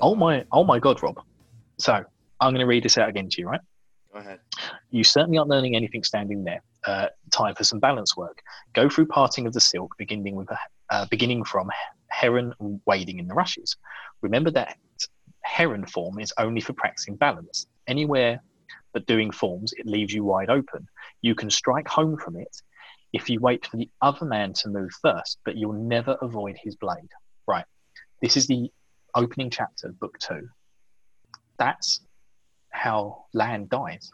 Oh my, oh my God, Rob. So I'm going to read this out again to you, right? Go ahead. You certainly aren't learning anything standing there. Uh, time for some balance work. Go through parting of the silk, beginning with uh, beginning from heron wading in the rushes. Remember that heron form is only for practicing balance. Anywhere but doing forms, it leaves you wide open. You can strike home from it if you wait for the other man to move first, but you'll never avoid his blade. Right. This is the opening chapter of book two. That's how Lan dies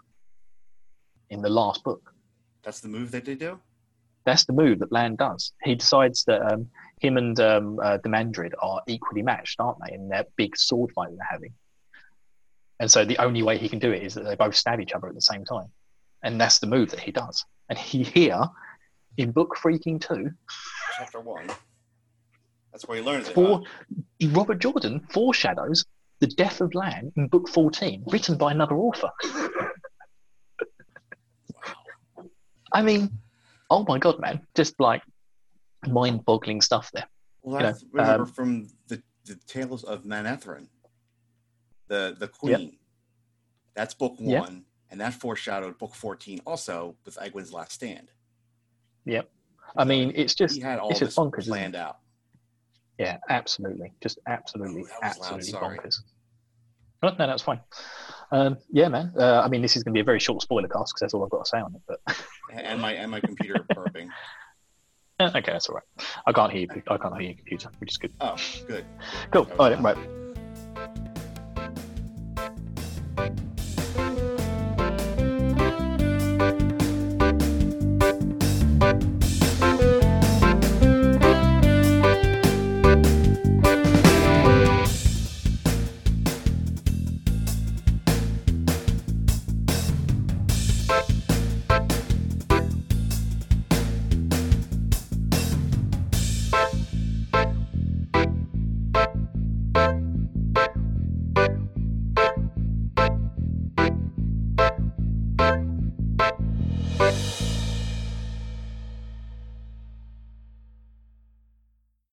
in the last book. That's the move that they do? That's the move that Lan does. He decides that um, him and um, uh, are equally matched, aren't they, in their big sword fight they're having. And so the only way he can do it is that they both stab each other at the same time. And that's the move that he does. And he here, in Book Freaking 2, Chapter 1, that's where he learns it. for huh? Robert Jordan foreshadows the death of Lan in Book 14, written by another author. I mean, oh my God, man. Just like mind boggling stuff there. Well, you know, remember um, from the, the Tales of Manetheren, the, the Queen. That's book one. Yep. And that foreshadowed book 14 also with Egwene's Last Stand. Yep. I mean, it's just he had all it's just bonkers. planned out. Yeah, absolutely. Just absolutely, loud, absolutely bonkers. Oh, no, that's fine. Um, yeah, man. Uh, I mean, this is going to be a very short spoiler cast because that's all I've got to say on it. But And my and my computer burping. okay, that's all right. I can't hear you. I can't hear your computer, which is good. Oh, good. Cool. All right, right.